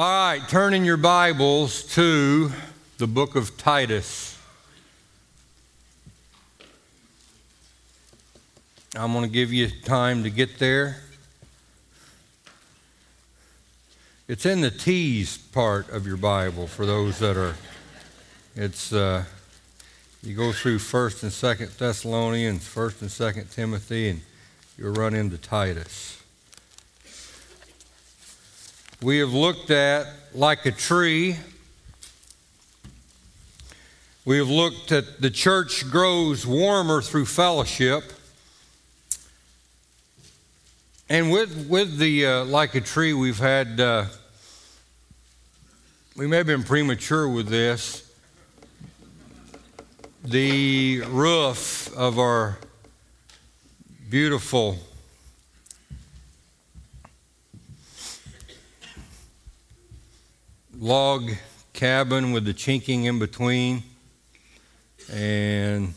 All right, turn in your Bibles to the book of Titus. I'm going to give you time to get there. It's in the T's part of your Bible for those that are. It's uh, you go through First and Second Thessalonians, First and Second Timothy, and you'll run into Titus. We have looked at like a tree. We have looked at the church grows warmer through fellowship. And with, with the uh, like a tree, we've had, uh, we may have been premature with this. The roof of our beautiful log cabin with the chinking in between. And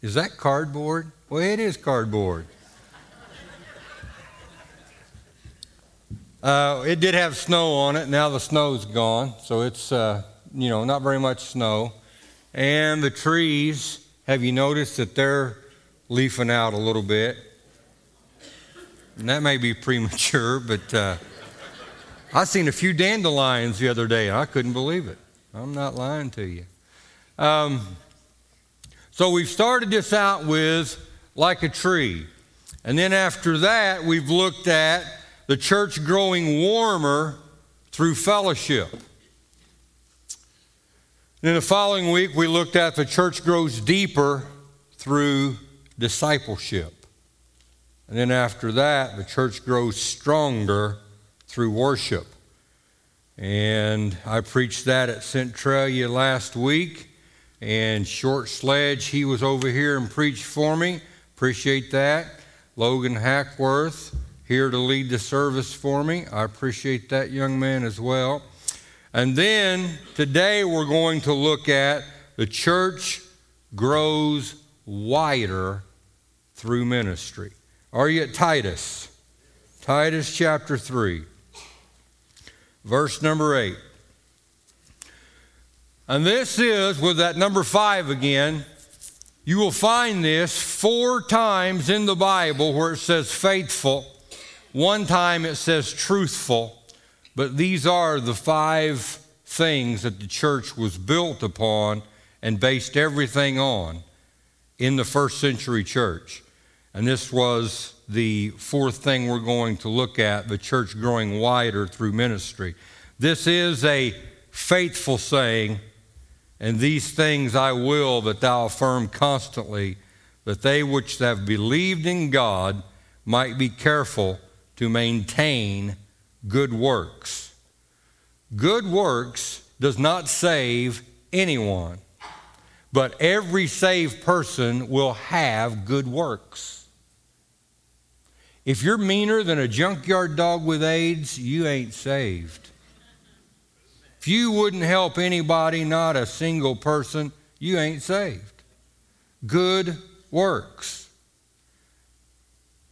is that cardboard? Well, it is cardboard. Uh, it did have snow on it. Now the snow's gone, so it's uh, you know not very much snow. And the trees, have you noticed that they're leafing out a little bit? And that may be premature, but uh, I seen a few dandelions the other day, I couldn't believe it. I'm not lying to you. Um, so we've started this out with like a tree. And then after that, we've looked at the church growing warmer through fellowship. And in the following week, we looked at the church grows deeper through discipleship. And then after that, the church grows stronger through worship. And I preached that at Centralia last week. And Short Sledge, he was over here and preached for me. Appreciate that. Logan Hackworth, here to lead the service for me. I appreciate that young man as well. And then today we're going to look at the church grows wider through ministry. Are you at Titus? Titus chapter 3 verse number 8. And this is with that number 5 again. You will find this four times in the Bible where it says faithful. One time it says truthful. But these are the five things that the church was built upon and based everything on in the first century church. And this was the fourth thing we're going to look at the church growing wider through ministry. This is a faithful saying, and these things I will that thou affirm constantly, that they which have believed in God might be careful to maintain good works. Good works does not save anyone, but every saved person will have good works. If you're meaner than a junkyard dog with AIDS, you ain't saved. If you wouldn't help anybody, not a single person, you ain't saved. Good works.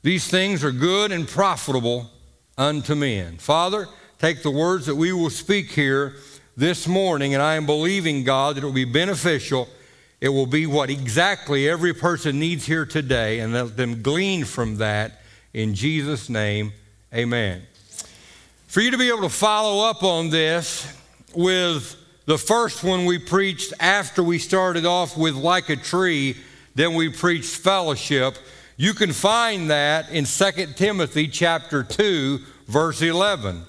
These things are good and profitable unto men. Father, take the words that we will speak here this morning, and I am believing, God, that it will be beneficial. It will be what exactly every person needs here today, and let them glean from that in Jesus' name, amen. For you to be able to follow up on this with the first one we preached after we started off with like a tree, then we preached fellowship. You can find that in 2 Timothy chapter 2 verse 11.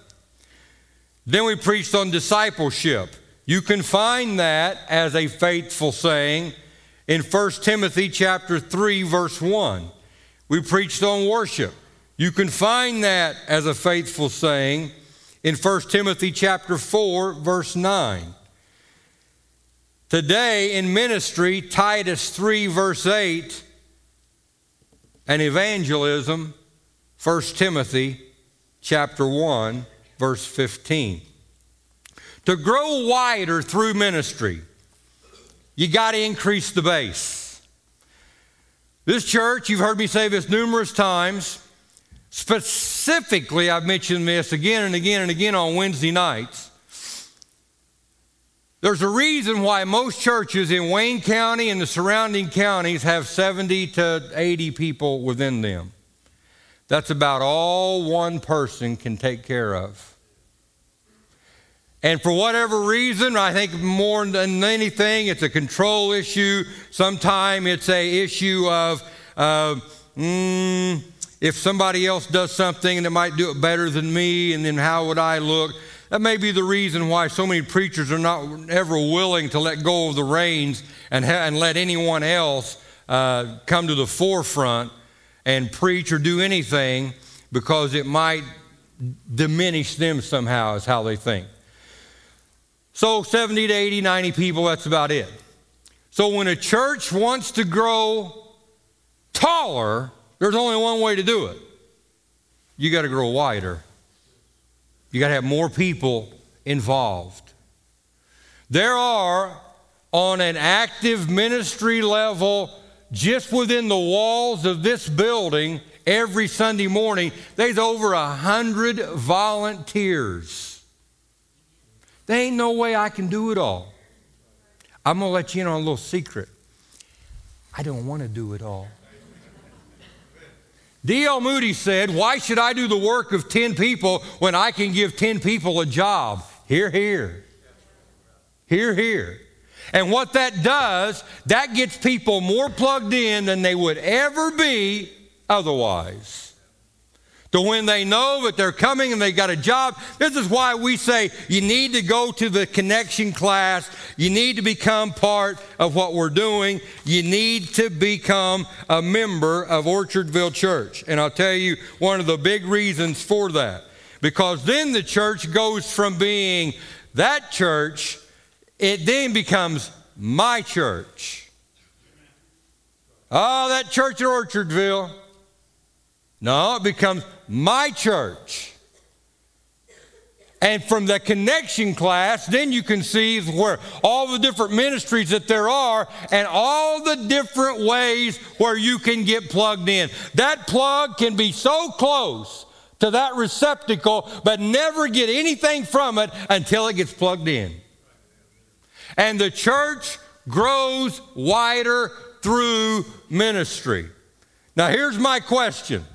Then we preached on discipleship. You can find that as a faithful saying in 1 Timothy chapter 3 verse 1. We preached on worship. You can find that as a faithful saying in 1 Timothy chapter 4 verse 9. Today in ministry Titus 3 verse 8 and evangelism 1 Timothy chapter 1 verse 15. To grow wider through ministry, you got to increase the base. This church, you've heard me say this numerous times, Specifically, I've mentioned this again and again and again on Wednesday nights. There's a reason why most churches in Wayne County and the surrounding counties have 70 to 80 people within them. That's about all one person can take care of. And for whatever reason, I think more than anything, it's a control issue. Sometimes it's a issue of uh, mm, if somebody else does something and it might do it better than me, and then how would I look? That may be the reason why so many preachers are not ever willing to let go of the reins and, ha- and let anyone else uh, come to the forefront and preach or do anything because it might diminish them somehow, is how they think. So 70 to 80, 90 people, that's about it. So when a church wants to grow taller, there's only one way to do it. You got to grow wider. You got to have more people involved. There are, on an active ministry level, just within the walls of this building, every Sunday morning, there's over a hundred volunteers. There ain't no way I can do it all. I'm going to let you in on a little secret. I don't want to do it all. D.L. Moody said, Why should I do the work of 10 people when I can give 10 people a job? Here, here. Here, here. And what that does, that gets people more plugged in than they would ever be otherwise to when they know that they're coming and they got a job. This is why we say you need to go to the connection class. You need to become part of what we're doing. You need to become a member of Orchardville Church. And I'll tell you one of the big reasons for that. Because then the church goes from being that church, it then becomes my church. Oh, that church at Orchardville. No, it becomes my church. And from the connection class, then you can see where all the different ministries that there are and all the different ways where you can get plugged in. That plug can be so close to that receptacle, but never get anything from it until it gets plugged in. And the church grows wider through ministry. Now, here's my question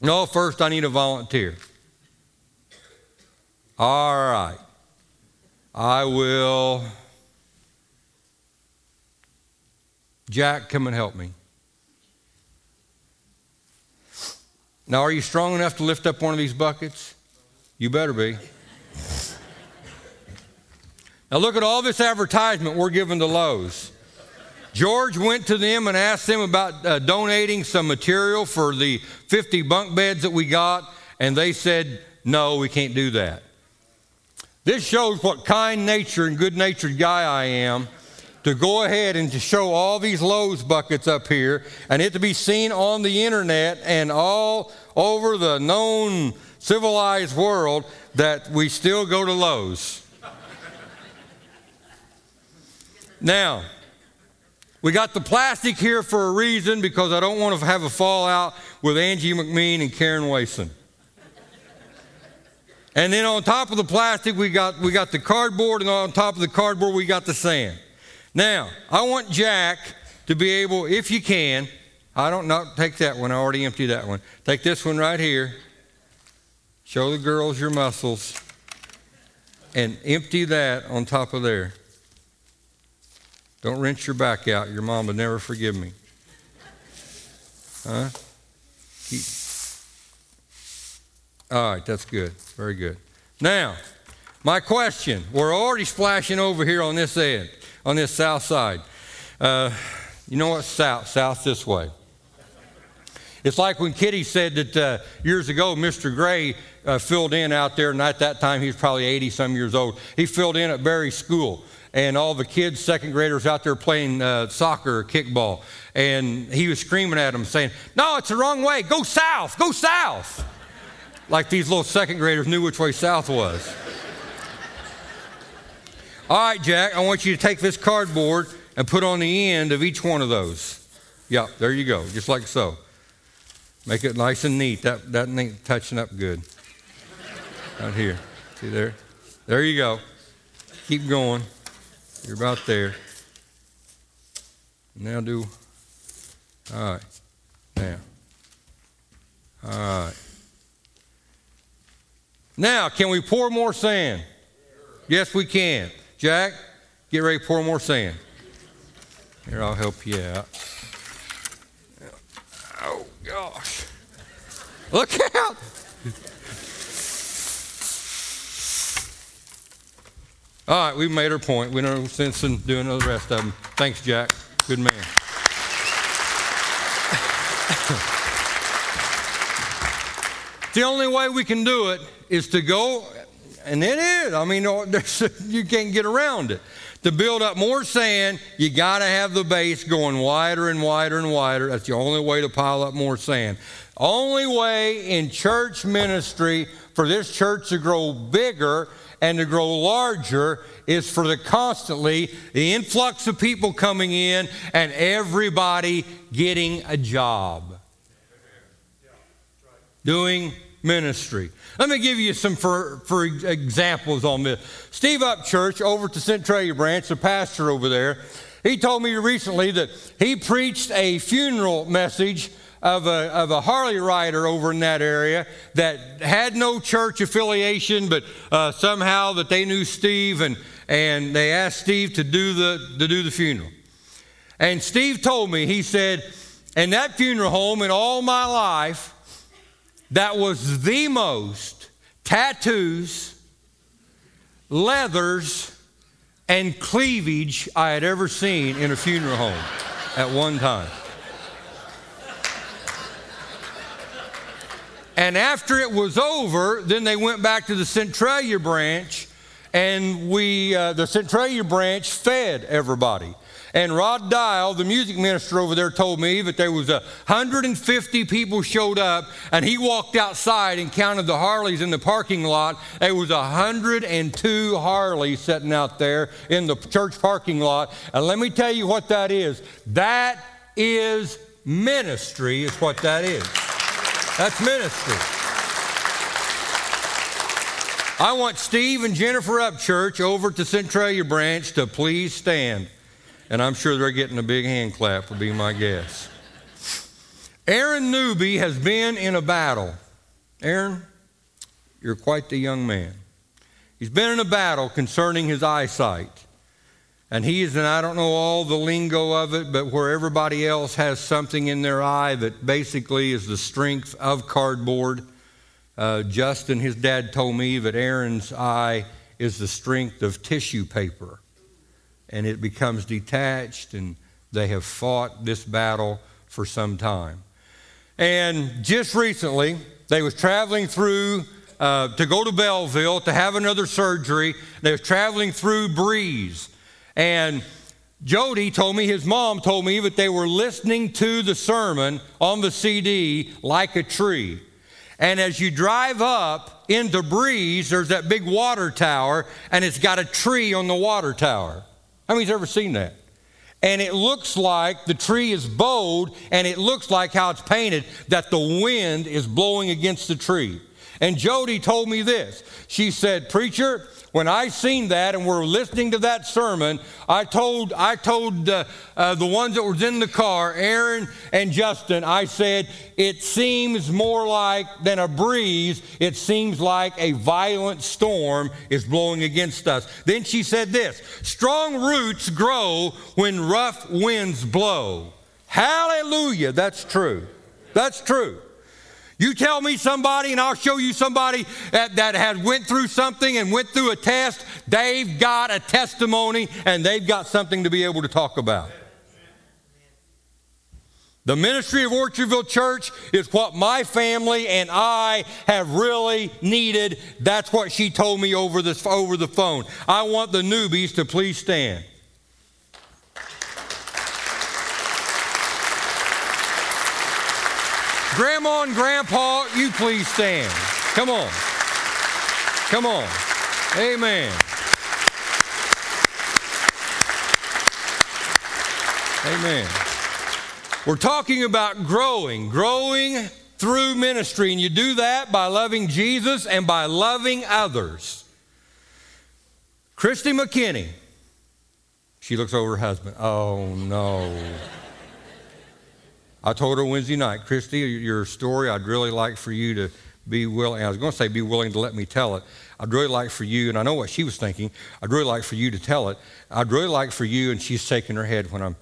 no, first I need a volunteer. All right. I will. Jack, come and help me. Now, are you strong enough to lift up one of these buckets? You better be. now, look at all this advertisement we're giving to Lowe's. George went to them and asked them about uh, donating some material for the 50 bunk beds that we got, and they said, no, we can't do that. This shows what kind nature and good natured guy I am to go ahead and to show all these Lowe's buckets up here and it to be seen on the internet and all over the known civilized world that we still go to Lowe's. now, we got the plastic here for a reason because I don't want to have a fallout with Angie McMean and Karen Wason. And then on top of the plastic, we got, we got the cardboard, and on top of the cardboard, we got the sand. Now, I want Jack to be able, if you can, I don't not take that one, I already emptied that one. Take this one right here. Show the girls your muscles. And empty that on top of there. Don't rinse your back out. Your mom would never forgive me. Huh? Keep. All right, that's good. Very good. Now, my question. We're already splashing over here on this end, on this south side. Uh, you know what? South, south this way. It's like when Kitty said that uh, years ago, Mr. Gray uh, filled in out there, and at that time he was probably 80 some years old. He filled in at Berry School and all the kids, second graders out there playing uh, soccer or kickball. And he was screaming at them, saying, No, it's the wrong way. Go south, go south. like these little second graders knew which way south was. all right, Jack, I want you to take this cardboard and put on the end of each one of those. Yeah, there you go, just like so. Make it nice and neat. That, that ain't touching up good. Right here. See there? There you go. Keep going. You're about there. Now do. All right. Now. All right. Now, can we pour more sand? Yes, we can. Jack, get ready to pour more sand. Here, I'll help you out. Oh, gosh. Look out. All right, we've made our point. We don't sense in doing the rest of them. Thanks, Jack. Good man. the only way we can do it is to go, and it is. I mean, you can't get around it. To build up more sand, you got to have the base going wider and wider and wider. That's the only way to pile up more sand. Only way in church ministry for this church to grow bigger and to grow larger is for the constantly the influx of people coming in and everybody getting a job. Doing ministry. Let me give you some for, for examples on this. Steve Upchurch over to centralia branch the pastor over there he told me recently that he preached a funeral message of a, of a Harley rider over in that area that had no church affiliation, but uh, somehow that they knew Steve and, and they asked Steve to do, the, to do the funeral. And Steve told me, he said, in that funeral home in all my life, that was the most tattoos, leathers, and cleavage I had ever seen in a funeral home at one time. And after it was over, then they went back to the Centralia branch, and we, uh, the Centralia branch fed everybody. And Rod Dial, the music minister over there, told me that there was 150 people showed up, and he walked outside and counted the Harleys in the parking lot. There was 102 Harleys sitting out there in the church parking lot. And let me tell you what that is. That is ministry, is what that is. That's ministry. I want Steve and Jennifer Upchurch over to Centralia Branch to please stand. And I'm sure they're getting a big hand clap, would be my guess. Aaron Newby has been in a battle. Aaron, you're quite the young man. He's been in a battle concerning his eyesight. And he's, and I don't know all the lingo of it, but where everybody else has something in their eye that basically is the strength of cardboard. Uh, Justin, his dad, told me that Aaron's eye is the strength of tissue paper. And it becomes detached, and they have fought this battle for some time. And just recently, they was traveling through uh, to go to Belleville to have another surgery. They was traveling through Breese. And Jody told me, his mom told me that they were listening to the sermon on the CD like a tree. And as you drive up into Breese, there's that big water tower, and it's got a tree on the water tower. How many's ever seen that? And it looks like the tree is bowed, and it looks like how it's painted that the wind is blowing against the tree. And Jody told me this. She said, Preacher, when I seen that and we're listening to that sermon, I told I told uh, uh, the ones that was in the car, Aaron and Justin, I said it seems more like than a breeze. It seems like a violent storm is blowing against us. Then she said this: strong roots grow when rough winds blow. Hallelujah! That's true. That's true. You tell me somebody and I'll show you somebody that, that has went through something and went through a test. They've got a testimony and they've got something to be able to talk about. The ministry of Orchardville Church is what my family and I have really needed. That's what she told me over, this, over the phone. I want the Newbys to please stand. Grandma and Grandpa, you please stand. Come on. Come on. Amen. Amen. We're talking about growing, growing through ministry. And you do that by loving Jesus and by loving others. Christy McKinney. She looks over her husband. Oh, no. I told her Wednesday night, Christy, your story, I'd really like for you to be willing. I was going to say be willing to let me tell it. I'd really like for you, and I know what she was thinking. I'd really like for you to tell it. I'd really like for you, and she's shaking her head when I'm.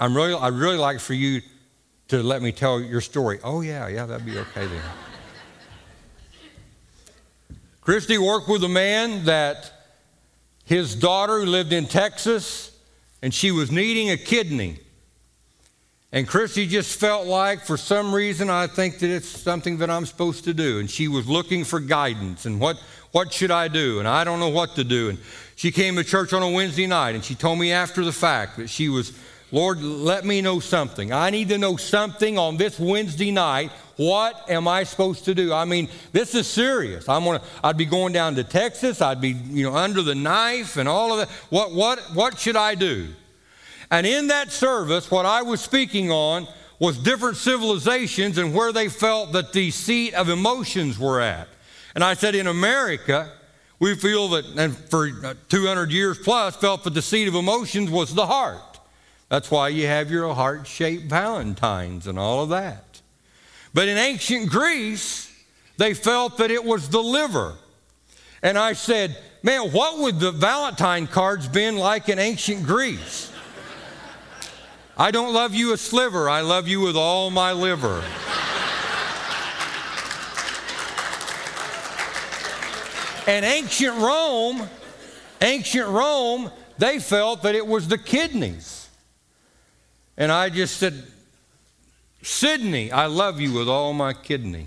I'm really. I'd really like for you to let me tell your story. Oh yeah, yeah, that'd be okay then. Christy worked with a man that his daughter who lived in Texas, and she was needing a kidney. And Christy just felt like, for some reason, I think that it's something that I'm supposed to do. And she was looking for guidance and what, what should I do? And I don't know what to do. And she came to church on a Wednesday night and she told me after the fact that she was, Lord, let me know something. I need to know something on this Wednesday night. What am I supposed to do? I mean, this is serious. I'm gonna, I'd be going down to Texas. I'd be, you know, under the knife and all of that. What, what, what should I do? And in that service, what I was speaking on was different civilizations and where they felt that the seat of emotions were at. And I said, in America, we feel that, and for 200 years plus, felt that the seat of emotions was the heart. That's why you have your heart shaped valentines and all of that. But in ancient Greece, they felt that it was the liver. And I said, man, what would the Valentine cards been like in ancient Greece? I don't love you a sliver, I love you with all my liver. and ancient Rome, ancient Rome, they felt that it was the kidneys. And I just said, Sydney, I love you with all my kidney.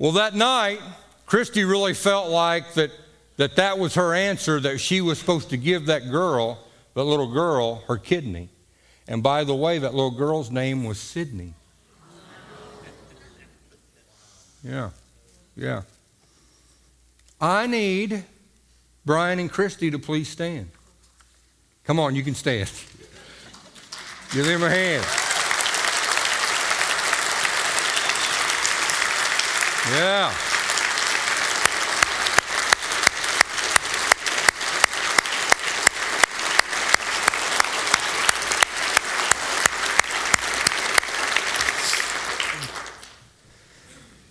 well, that night, Christy really felt like that that that was her answer that she was supposed to give that girl, that little girl, her kidney. And by the way, that little girl's name was Sydney. Yeah, yeah. I need Brian and Christy to please stand. Come on, you can stand. Give them a hand. Yeah.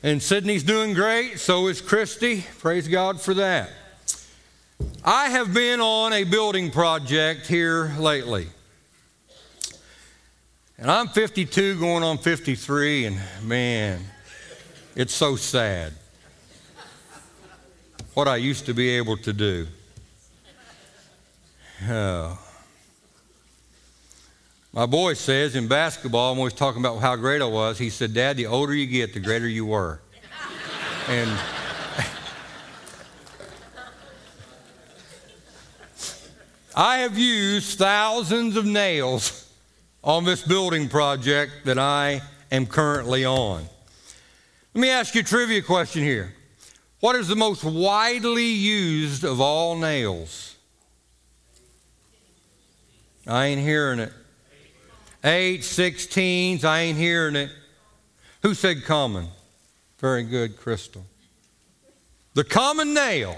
And Sydney's doing great, so is Christy. Praise God for that. I have been on a building project here lately. And I'm 52 going on 53, and man, it's so sad what I used to be able to do. Oh. My boy says in basketball, I'm always talking about how great I was. He said, Dad, the older you get, the greater you were. and I have used thousands of nails on this building project that I am currently on. Let me ask you a trivia question here. What is the most widely used of all nails? I ain't hearing it. Eight, sixteens, I ain't hearing it. Who said common? Very good, Crystal. The common nail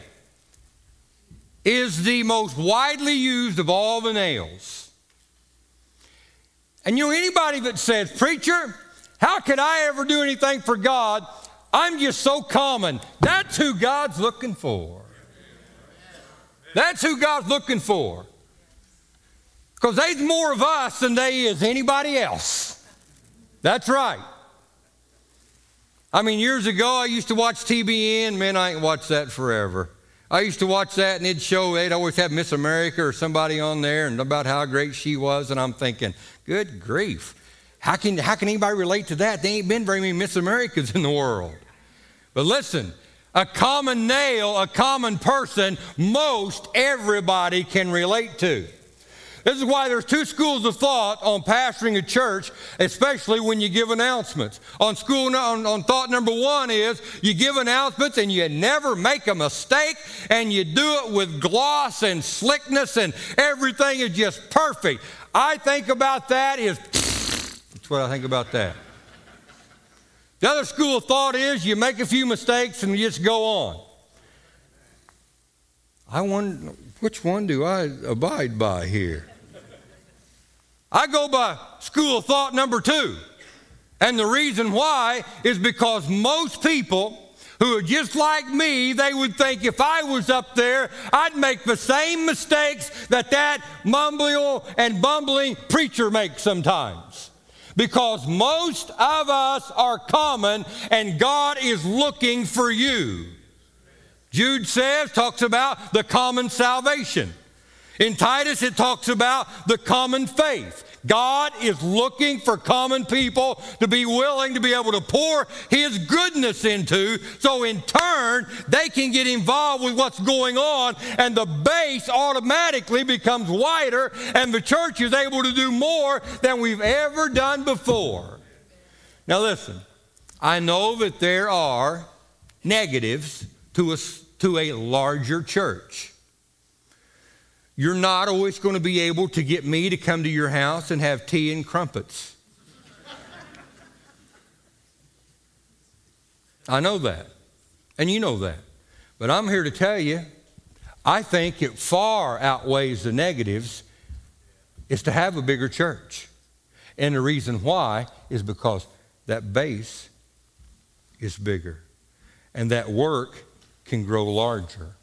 is the most widely used of all the nails. And you know, anybody that says, Preacher, how could I ever do anything for God? I'm just so common. That's who God's looking for. That's who God's looking for. Because there's more of us than they is anybody else. That's right. I mean, years ago, I used to watch TBN. Man, I ain't watched that forever. I used to watch that, and it'd show, they'd always have Miss America or somebody on there and about how great she was. And I'm thinking, good grief. How can, how can anybody relate to that? There ain't been very many Miss Americas in the world. But listen, a common nail, a common person, most everybody can relate to. This is why there's two schools of thought on pastoring a church, especially when you give announcements. On school on, on thought number one is you give announcements and you never make a mistake and you do it with gloss and slickness and everything is just perfect. I think about that is that's what I think about that. The other school of thought is you make a few mistakes and you just go on. I wonder, which one do I abide by here? I go by school of thought number two. And the reason why is because most people who are just like me, they would think if I was up there, I'd make the same mistakes that that mumbling and bumbling preacher makes sometimes. Because most of us are common and God is looking for you. Jude says, talks about the common salvation. In Titus, it talks about the common faith. God is looking for common people to be willing to be able to pour His goodness into, so in turn, they can get involved with what's going on, and the base automatically becomes wider, and the church is able to do more than we've ever done before. Now, listen, I know that there are negatives to a, to a larger church. You're not always going to be able to get me to come to your house and have tea and crumpets. I know that. And you know that. But I'm here to tell you, I think it far outweighs the negatives is to have a bigger church. And the reason why is because that base is bigger and that work can grow larger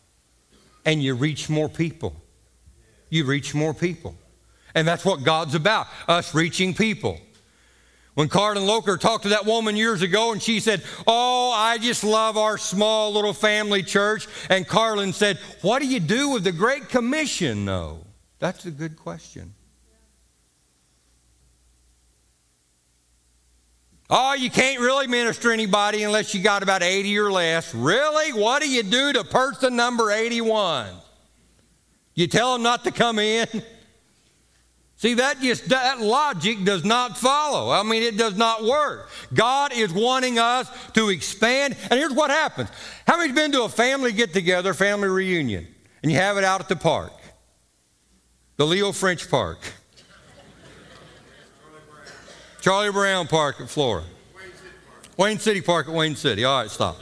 and you reach more people you reach more people. And that's what God's about, us reaching people. When Carlin Loker talked to that woman years ago and she said, Oh, I just love our small little family church. And Carlin said, What do you do with the Great Commission, though? That's a good question. Oh, you can't really minister anybody unless you got about 80 or less. Really? What do you do to person number 81? You tell them not to come in. See, that just that logic does not follow. I mean, it does not work. God is wanting us to expand. And here's what happens. How many's been to a family get together, family reunion, and you have it out at the park? The Leo French Park. Charley Brown Park at Flora. Wayne City Park at Wayne City. All right, stop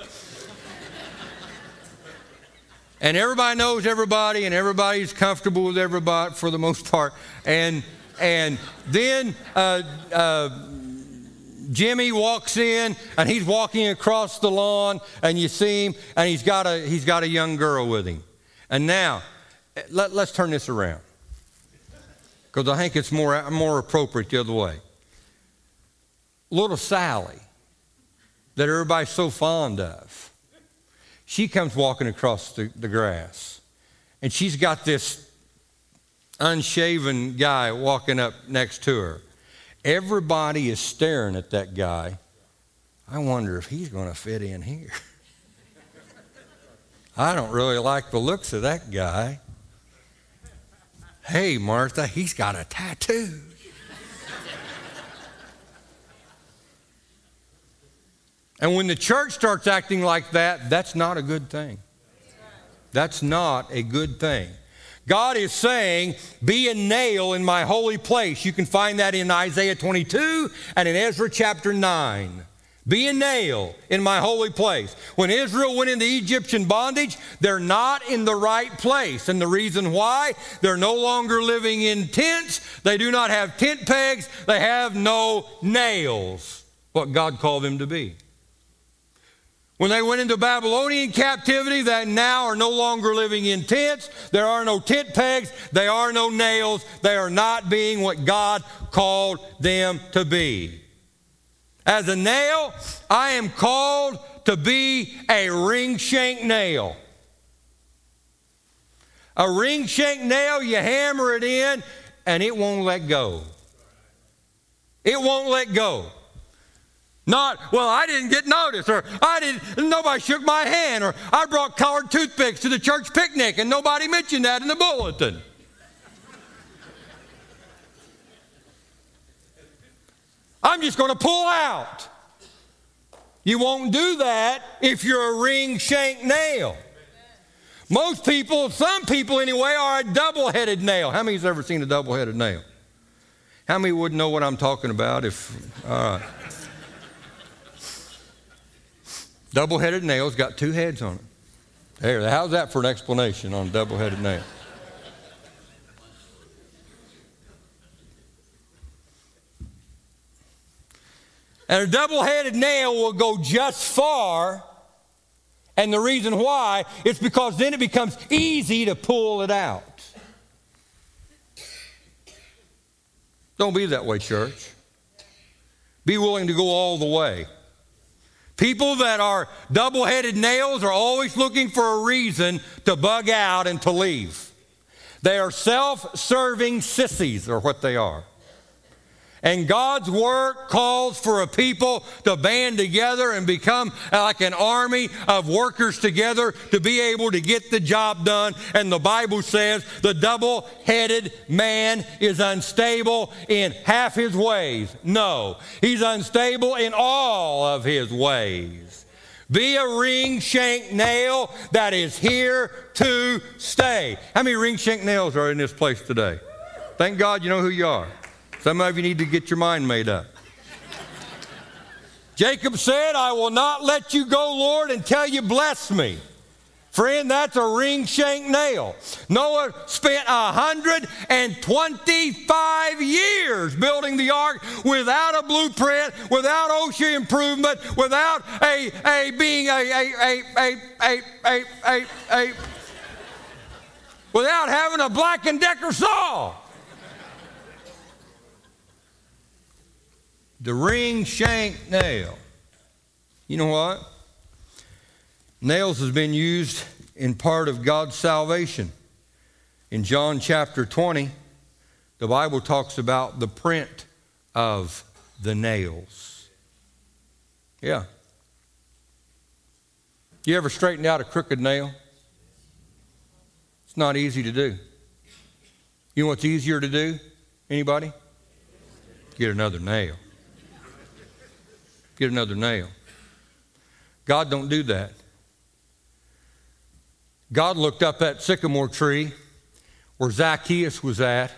and everybody knows everybody and everybody's comfortable with everybody for the most part. And and then uh, uh, Jimmy walks in and he's walking across the lawn and you see him and he's got a he's got a young girl with him. And now let, let's turn this around. Because I think it's more more appropriate the other way. Little Sally that everybody's so fond of she comes walking across the, the grass, and she's got this unshaven guy walking up next to her. Everybody is staring at that guy. I wonder if he's going to fit in here. I don't really like the looks of that guy. Hey, Martha, he's got a tattoo. And when the church starts acting like that, that's not a good thing. That's not a good thing. God is saying, Be a nail in my holy place. You can find that in Isaiah 22 and in Ezra chapter 9. Be a nail in my holy place. When Israel went into Egyptian bondage, they're not in the right place. And the reason why, they're no longer living in tents. They do not have tent pegs. They have no nails, what God called them to be. When they went into Babylonian captivity, they now are no longer living in tents. There are no tent pegs. They are no nails. They are not being what God called them to be. As a nail, I am called to be a ring shank nail. A ring shank nail, you hammer it in and it won't let go. It won't let go. Not, well, I didn't get noticed, or I didn't, nobody shook my hand, or I brought colored toothpicks to the church picnic and nobody mentioned that in the bulletin. I'm just going to pull out. You won't do that if you're a ring shank nail. Most people, some people anyway, are a double headed nail. How many's ever seen a double headed nail? How many wouldn't know what I'm talking about if, all right. Double headed nails got two heads on it. There, how's that for an explanation on double headed nail? And a double headed nail will go just far. And the reason why is because then it becomes easy to pull it out. Don't be that way, church. Be willing to go all the way. People that are double headed nails are always looking for a reason to bug out and to leave. They are self serving sissies, or what they are. And God's work calls for a people to band together and become like an army of workers together to be able to get the job done. And the Bible says the double headed man is unstable in half his ways. No, he's unstable in all of his ways. Be a ring shank nail that is here to stay. How many ring shank nails are in this place today? Thank God you know who you are. Some of you need to get your mind made up. Jacob said, I will not let you go, Lord, until you bless me. Friend, that's a ring shank nail. Noah spent 125 years building the ark without a blueprint, without OSHA improvement, without a, a being a, a, a, a, a, a, a, a without having a Black and Decker saw. The ring shank nail. You know what? Nails has been used in part of God's salvation. In John chapter 20, the Bible talks about the print of the nails. Yeah. You ever straightened out a crooked nail? It's not easy to do. You know what's easier to do? Anybody? Get another nail get another nail. God don't do that. God looked up that sycamore tree where Zacchaeus was at.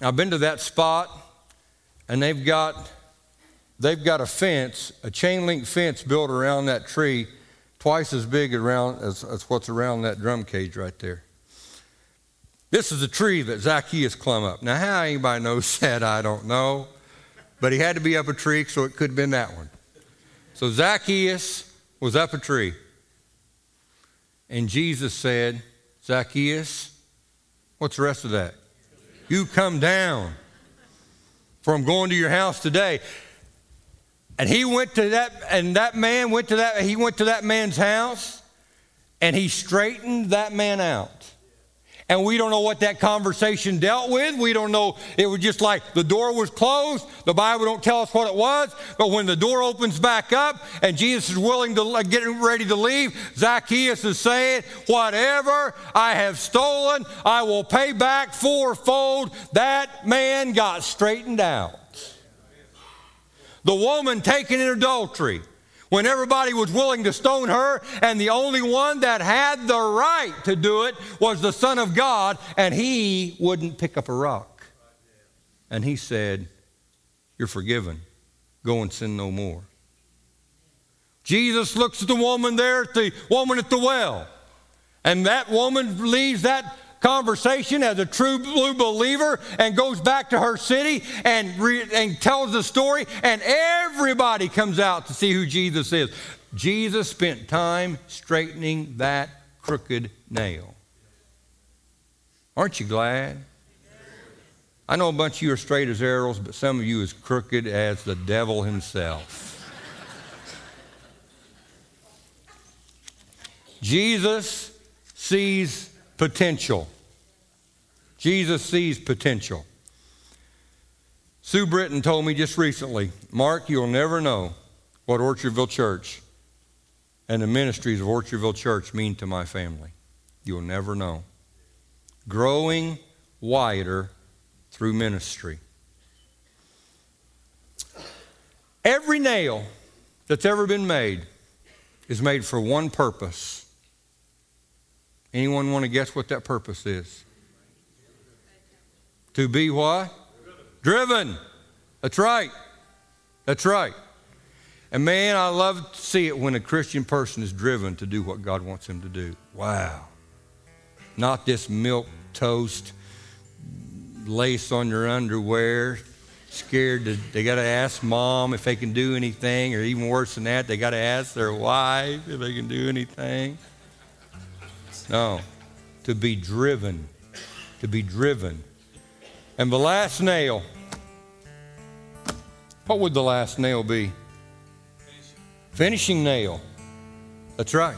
I've been to that spot, and they've got they've got a fence, a chain link fence built around that tree, twice as big around as, as what's around that drum cage right there. This is a tree that Zacchaeus climbed up. Now, how anybody knows that, I don't know but he had to be up a tree, so it could have been that one. So Zacchaeus was up a tree. And Jesus said, Zacchaeus, what's the rest of that? You come down from going to your house today. And he went to that, and that man went to that, he went to that man's house and he straightened that man out and we don't know what that conversation dealt with. We don't know. It was just like the door was closed. The Bible don't tell us what it was. But when the door opens back up and Jesus is willing to get ready to leave, Zacchaeus is saying, "Whatever I have stolen, I will pay back fourfold." That man got straightened out. The woman taken in adultery when everybody was willing to stone her, and the only one that had the right to do it was the Son of God, and he wouldn't pick up a rock. And he said, You're forgiven. Go and sin no more. Jesus looks at the woman there, at the woman at the well, and that woman leaves that conversation as a true blue believer and goes back to her city and, re- and tells the story, and everybody comes out to see who Jesus is. Jesus spent time straightening that crooked nail. Aren't you glad? I know a bunch of you are straight as arrows, but some of you as crooked as the devil himself. Jesus sees potential. Jesus sees potential. Sue Britton told me just recently, Mark, you'll never know what Orchardville Church and the ministries of Orchardville Church mean to my family. You'll never know. Growing wider through ministry. Every nail that's ever been made is made for one purpose. Anyone want to guess what that purpose is? To be what? Driven. Driven. That's right. That's right. And man, I love to see it when a Christian person is driven to do what God wants him to do. Wow. Not this milk toast, lace on your underwear, scared to, they got to ask mom if they can do anything, or even worse than that, they got to ask their wife if they can do anything. No, to be driven, to be driven. And the last nail, what would the last nail be? Finishing nail. That's right.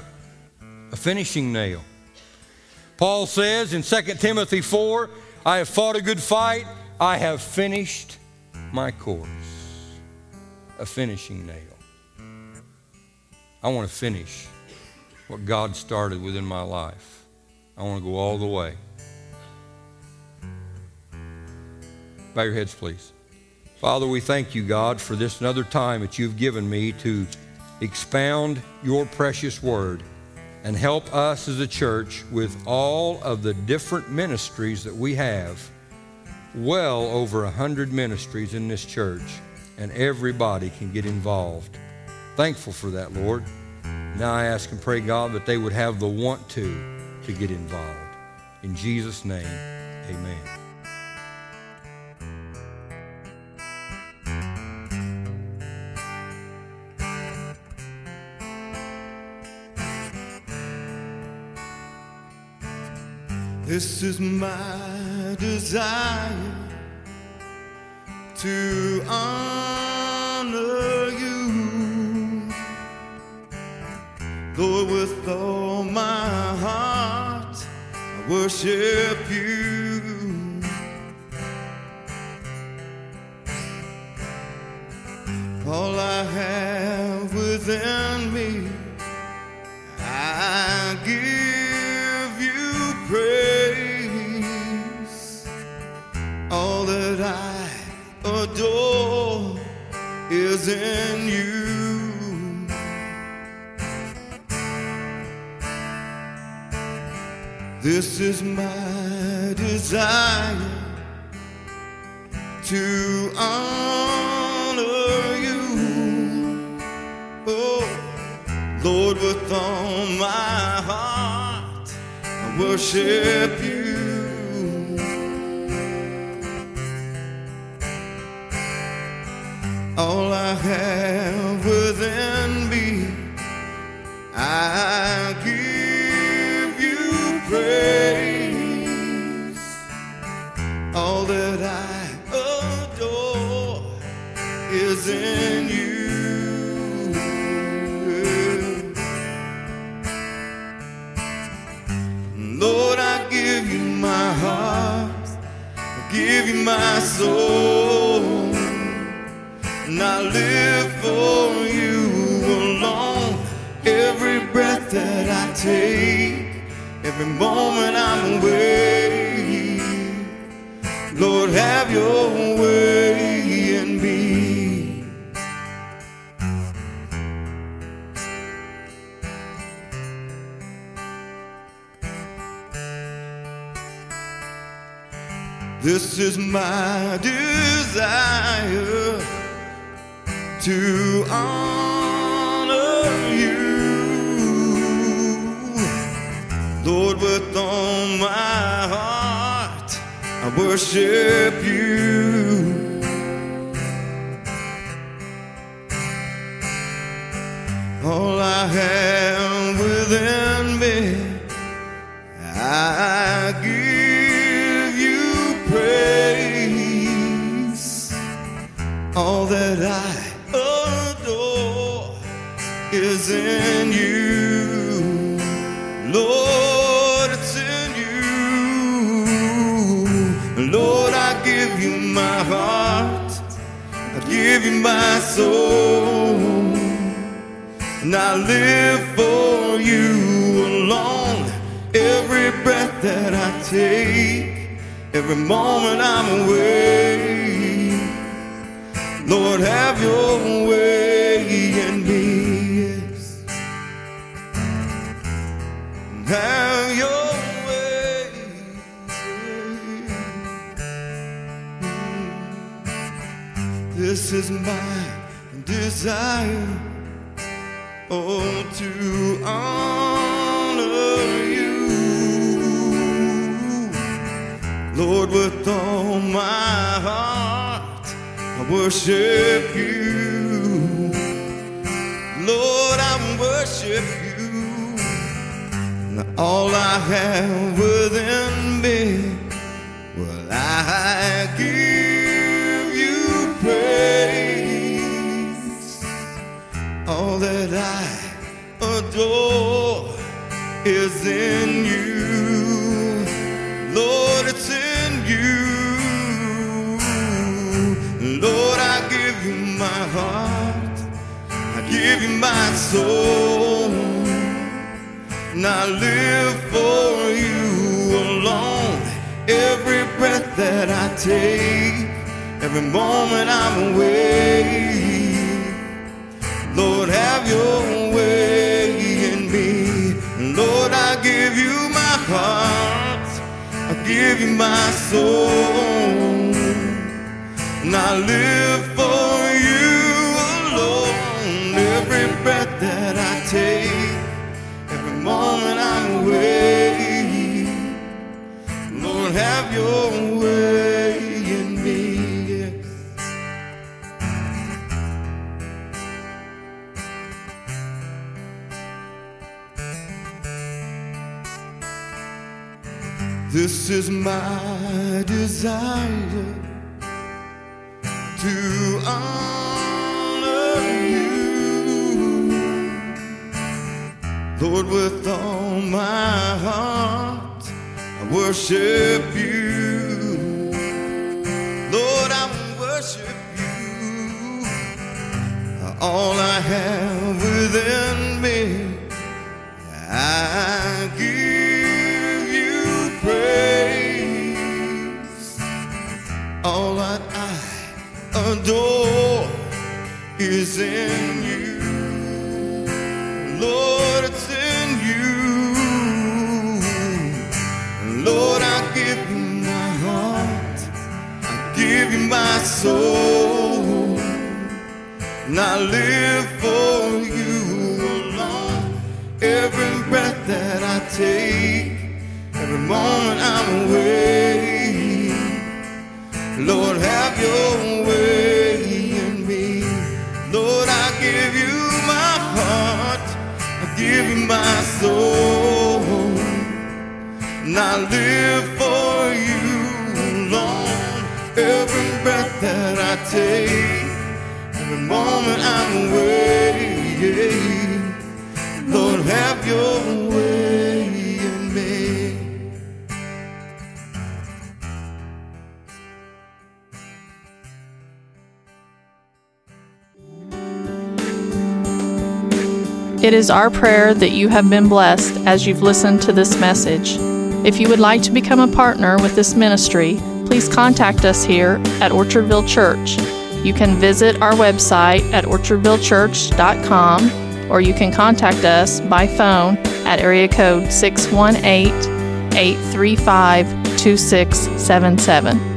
A finishing nail. Paul says in 2 Timothy 4 I have fought a good fight, I have finished my course. A finishing nail. I want to finish what God started within my life. I want to go all the way. Bow your heads, please. Father, we thank you, God, for this another time that you've given me to expound your precious word and help us as a church with all of the different ministries that we have. Well over a hundred ministries in this church, and everybody can get involved. Thankful for that, Lord. Mm-hmm. Now I ask and pray, God, that they would have the want to to get involved. In Jesus' name, amen. This is my desire to honor with all my heart. I worship you. All I have within me, I give you praise. all that I adore is in you. This is my desire to honor you. Oh, Lord, with all my heart, I worship you. all I have within me. I give You my soul and I live for you alone. Every breath that I take, every moment I'm away. Lord, have your way This is my desire to honor you. Lord, with all my heart, I worship you. All I have every moment I'm away. With all my heart. I worship you, Lord, I worship you. All I have within me, well, I give you praise. All that I adore is in you, heart, I give you my soul. And I live for you alone. Every breath that I take, every moment I'm awake. Lord, have your way in me. Lord, I give you my heart, I give you my soul. And I live for that I take every moment I'm awake. Lord, have your way in me. This is my desire to honor Lord, with all my heart, I worship you. Lord, I worship you. All I have within me, I give you praise. All that I adore is in you. Lord, my soul. And I live for you alone. Every breath that I take, every moment I'm awake. Lord, have your way in me. Lord, I give you my heart. I give you my soul. And I live for every moment I'm awake. Lord, have your way in me. It is our prayer that you have been blessed as you've listened to this message. If you would like to become a partner with this ministry, please contact us here at Orchardville Church. You can visit our website at orchardvillechurch.com or you can contact us by phone at area code 618 835 2677.